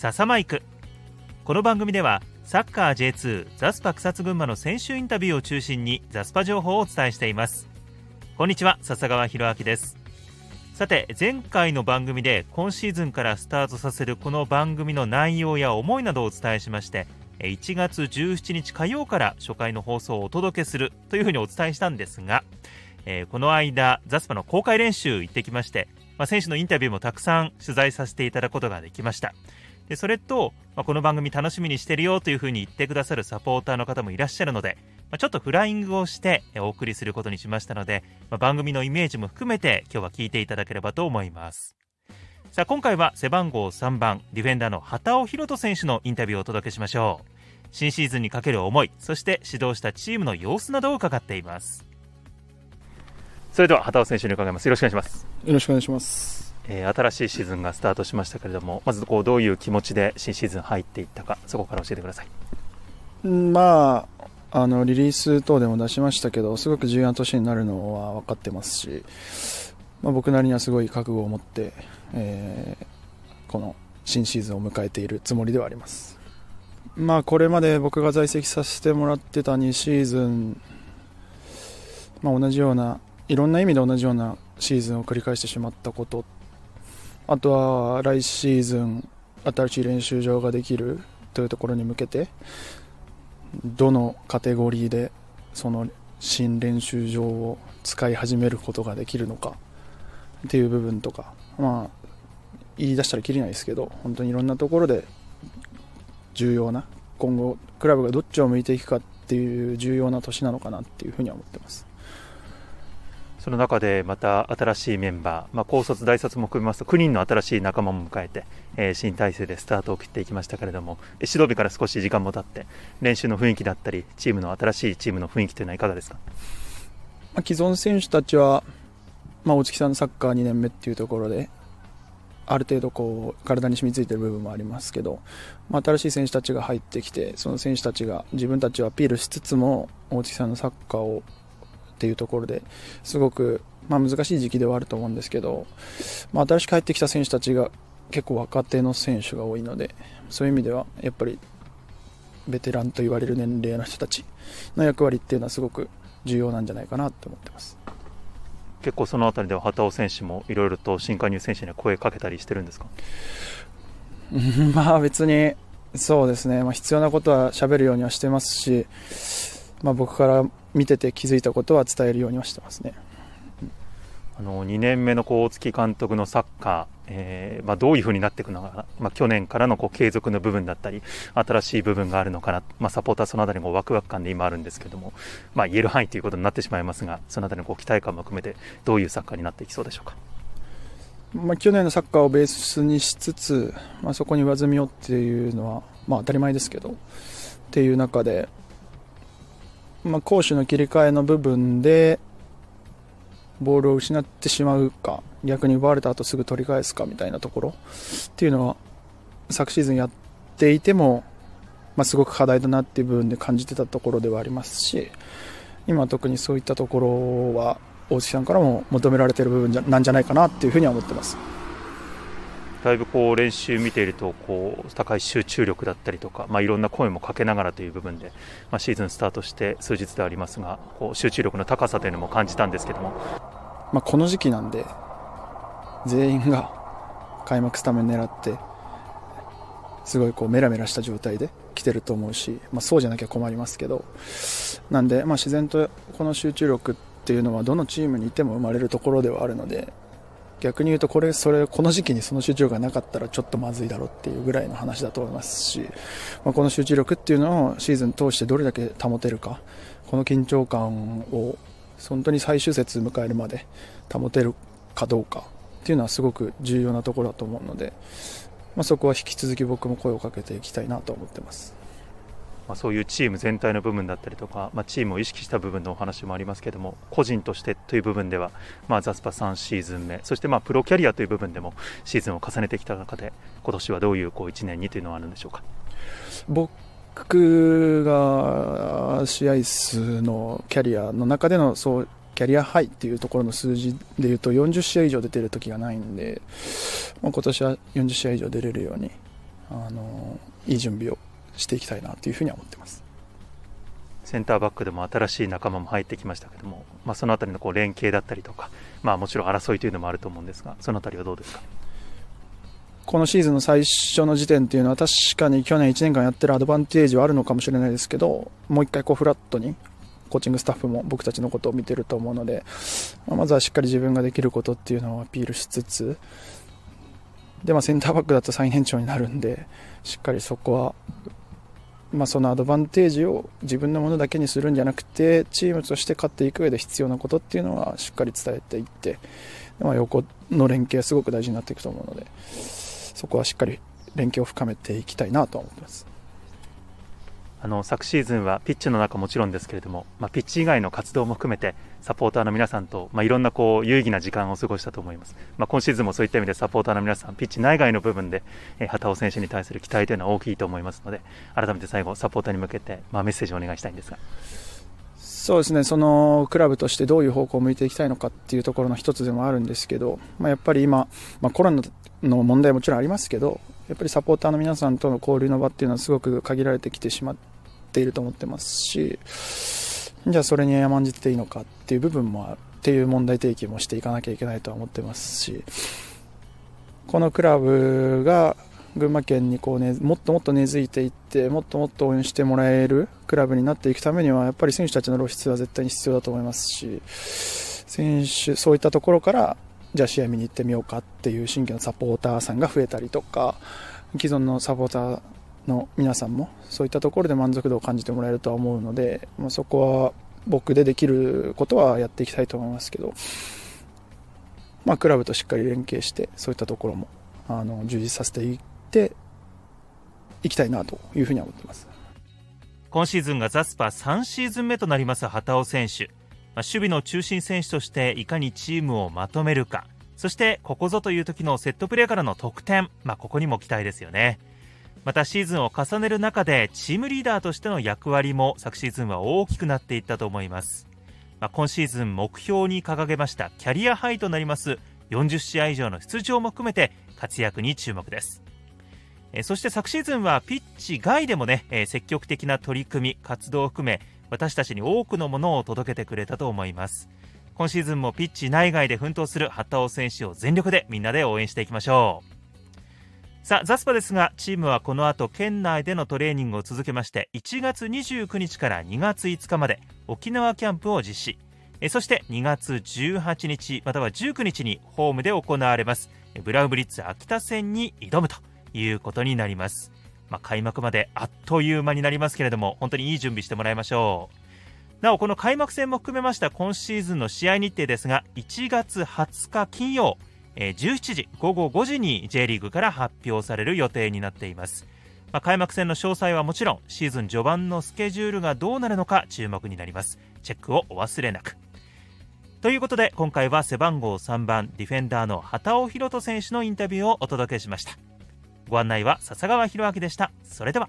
笹マイク。この番組ではサッカー J2 ザスパ草津群馬の選手インタビューを中心にザスパ情報をお伝えしています。こんにちは笹川博明です。さて前回の番組で今シーズンからスタートさせるこの番組の内容や思いなどをお伝えしまして1月17日火曜から初回の放送をお届けするというふうにお伝えしたんですが、えー、この間ザスパの公開練習行ってきまして、まあ、選手のインタビューもたくさん取材させていただくことができました。でそれと、まあ、この番組楽しみにしてるよというふうに言ってくださるサポーターの方もいらっしゃるので、まあ、ちょっとフライングをしてお送りすることにしましたので、まあ、番組のイメージも含めて今日は聞いていただければと思います。さあ今回は背番号3番ディフェンダーの畑尾宏斗選手のインタビューをお届けしましょう。新シーズンにかける思いそして指導したチームの様子などを伺っています。それでは畑尾選手に伺います。よろしくお願いします。よろしくお願いします。えー、新しいシーズンがスタートしましたけれどもまずこうどういう気持ちで新シーズン入っていったかそこから教えてください。まああのリリース等でも出しましたけどすごく重要な年になるのは分かってますし、まあ、僕なりにはすごい覚悟を持って、えー、この新シーズンを迎えているつもりではあります。まあこれまで僕が在籍させてもらってた2シーズン、まあ、同じようないろんな意味で同じようなシーズンを繰り返してしまったことあとは来シーズン新しい練習場ができるというところに向けてどのカテゴリーでその新練習場を使い始めることができるのかっていう部分とかまあ言い出したらきりないですけど本当にいろんなところで重要な今後クラブがどっちを向いていくかっていう重要な年なのかなっていうふうには思ってます。その中でまた新しいメンバー、まあ、高卒、大卒も含めますと9人の新しい仲間も迎えて、えー、新体制でスタートを切っていきましたけれども指導日から少し時間も経って練習の雰囲気だったりチームの新しいチームの雰囲気というのはいかがですか、まあ、既存選手たちは、まあ、大月さんのサッカー2年目っていうところである程度こう体に染みついている部分もありますけど、まあ、新しい選手たちが入ってきてその選手たちが自分たちをアピールしつつも大月さんのサッカーをっていうところですごく、まあ、難しい時期ではあると思うんですけど、まあ、新しく入ってきた選手たちが結構若手の選手が多いのでそういう意味ではやっぱりベテランと言われる年齢の人たちの役割っていうのはすごく重要なんじゃないかなと思ってます。結構その辺りでは畑尾選手もいろいろと新加入選手には声かけたりしてるんですか？まあ別にそうですね、まあ、必要なことは喋るようにはしてますし、まあ、僕から見てて気づいたことは伝えるようにはしてますね。あの2年目の大月監督のサッカー、えー、まあ、どういうふうになっていくのか、まあ、去年からのこう継続の部分だったり新しい部分があるのかな、まあ、サポーターその辺りもワクワク感で今あるんですけども、ま言える範囲ということになってしまいますがその辺りのこう期待感も含めてどういうサッカーになっていきそうでしょうか。ま去年のサッカーをベースにしつつ、まそこに上積みをっていうのは、ま当たり前ですけどっていう中で、まあ、攻守の切り替えの部分でボールを失ってしまうか逆に奪われた後すぐ取り返すかみたいなところっていうのは昨シーズンやっていても、まあ、すごく課題だなっていう部分で感じてたところではありますし今特にそういったところは大月さんからも求められている部分じゃなんじゃないかなっていうふうには思ってます。だいぶこう練習見ているとこう高い集中力だったりとか、まあ、いろんな声もかけながらという部分で、まあ、シーズンスタートして数日でありますがこう集中力の高さというのも感じたんですけども、まあ、この時期なんで全員が開幕スタメン狙ってすごいこうメラメラした状態で来てると思うし、まあ、そうじゃなきゃ困りますけどなんで、まあ、自然とこの集中力っていうのはどのチームにいても生まれるところではあるので逆に言うとこれそれこの時期にその集中力がなかったらちょっとまずいだろうっていうぐらいの話だと思いますし、まあ、この集中力っていうのをシーズン通してどれだけ保てるかこの緊張感を本当に最終節迎えるまで保てるかどうかっていうのはすごく重要なところだと思うので、まあ、そこは引き続き僕も声をかけていきたいなと思ってます。まあ、そういうチーム全体の部分だったりとか、まあ、チームを意識した部分のお話もありますけども個人としてという部分では、まあ、ザスパ3シーズン目そしてまあプロキャリアという部分でもシーズンを重ねてきた中で今年はどういうこう1年にというのはあるんでしょうか？僕が試合数のキャリアの中でのそうキャリアハイっていうところの数字でいうと40試合以上出てる時がないんで、まあ、今年は40試合以上出れるようにあのいい準備をしていきたいなというふうには思ってます。センターバックでも新しい仲間も入ってきましたけども、まあ、その辺りのこう連携だったりとか、まあ、もちろん争いというのもあると思うんですがその辺りはどうですか？このシーズンの最初の時点っていうのは確かに去年1年間やってるアドバンテージはあるのかもしれないですけどもう一回こうフラットにコーチングスタッフも僕たちのことを見てると思うので、まあ、まずはしっかり自分ができることっていうのをアピールしつつで、まあ、センターバックだと最年長になるんでしっかりそこは、まあ、そのアドバンテージを自分のものだけにするんじゃなくてチームとして勝っていく上で必要なことっていうのはしっかり伝えていってまあ、横の連携はすごく大事になっていくと思うのでそこはしっかり連携を深めていきたいなと思ってます。あの昨シーズンはピッチの中もちろんですけれども、まあ、ピッチ以外の活動も含めてサポーターの皆さんと、まあ、いろんなこう有意義な時間を過ごしたと思います、まあ、今シーズンもそういった意味でサポーターの皆さんピッチ内外の部分で、えー、畑尾選手に対する期待というのは大きいと思いますので改めて最後サポーターに向けて、まあ、メッセージをお願いしたいんですが。そうですねそのクラブとしてどういう方向を向いていきたいのかっていうところの一つでもあるんですけど、まあ、やっぱり今、まあ、コロナの問題もちろんありますけどやっぱりサポーターの皆さんとの交流の場っていうのはすごく限られてきてしまってていると思ってますしじゃあそれに甘んじていいのかっていう部分もっていう問題提起もしていかなきゃいけないとは思ってますしこのクラブが群馬県にこう、ね、もっともっと根付いていってもっともっと応援してもらえるクラブになっていくためにはやっぱり選手たちの露出は絶対に必要だと思いますし選手そういったところからじゃあ試合見に行ってみようかっていう新規のサポーターさんが増えたりとか既存のサポーターの皆さんもそういったところで満足度を感じてもらえるとは思うので、まあ、そこは僕でできることはやっていきたいと思いますけど、まあ、クラブとしっかり連携してそういったところもあの充実させていっていきたいなというふうに思ってます。今シーズンがザスパ3シーズン目となります畑尾選手、まあ、守備の中心選手としていかにチームをまとめるか。そしてここぞという時のセットプレーからの得点、まあ、ここにも期待ですよね。またシーズンを重ねる中でチームリーダーとしての役割も昨シーズンは大きくなっていったと思います、まあ、今シーズン目標に掲げましたキャリアハイとなります40試合以上の出場も含めて活躍に注目です。えそして昨シーズンはピッチ外でもね、え積極的な取り組み活動を含め私たちに多くのものを届けてくれたと思います。今シーズンもピッチ内外で奮闘する畑尾選手を全力でみんなで応援していきましょう。さあザスパですがチームはこの後県内でのトレーニングを続けまして1月29日から2月5日まで沖縄キャンプを実施えそして2月18日または19日にホームで行われますブラウブリッツ秋田戦に挑むということになります。まあ、開幕まであっという間になりますけれども、本当にいい準備してもらいましょう。なお、この開幕戦も含めました今シーズンの試合日程ですが、1月20日金曜、えー、17時、午後5時に J リーグから発表される予定になっています。まあ、開幕戦の詳細はもちろん、シーズン序盤のスケジュールがどうなるのか注目になります。チェックをお忘れなく。ということで、今回は背番号3番、ディフェンダーの畑尾宏斗選手のインタビューをお届けしました。ご案内は笹川博明でしたそれでは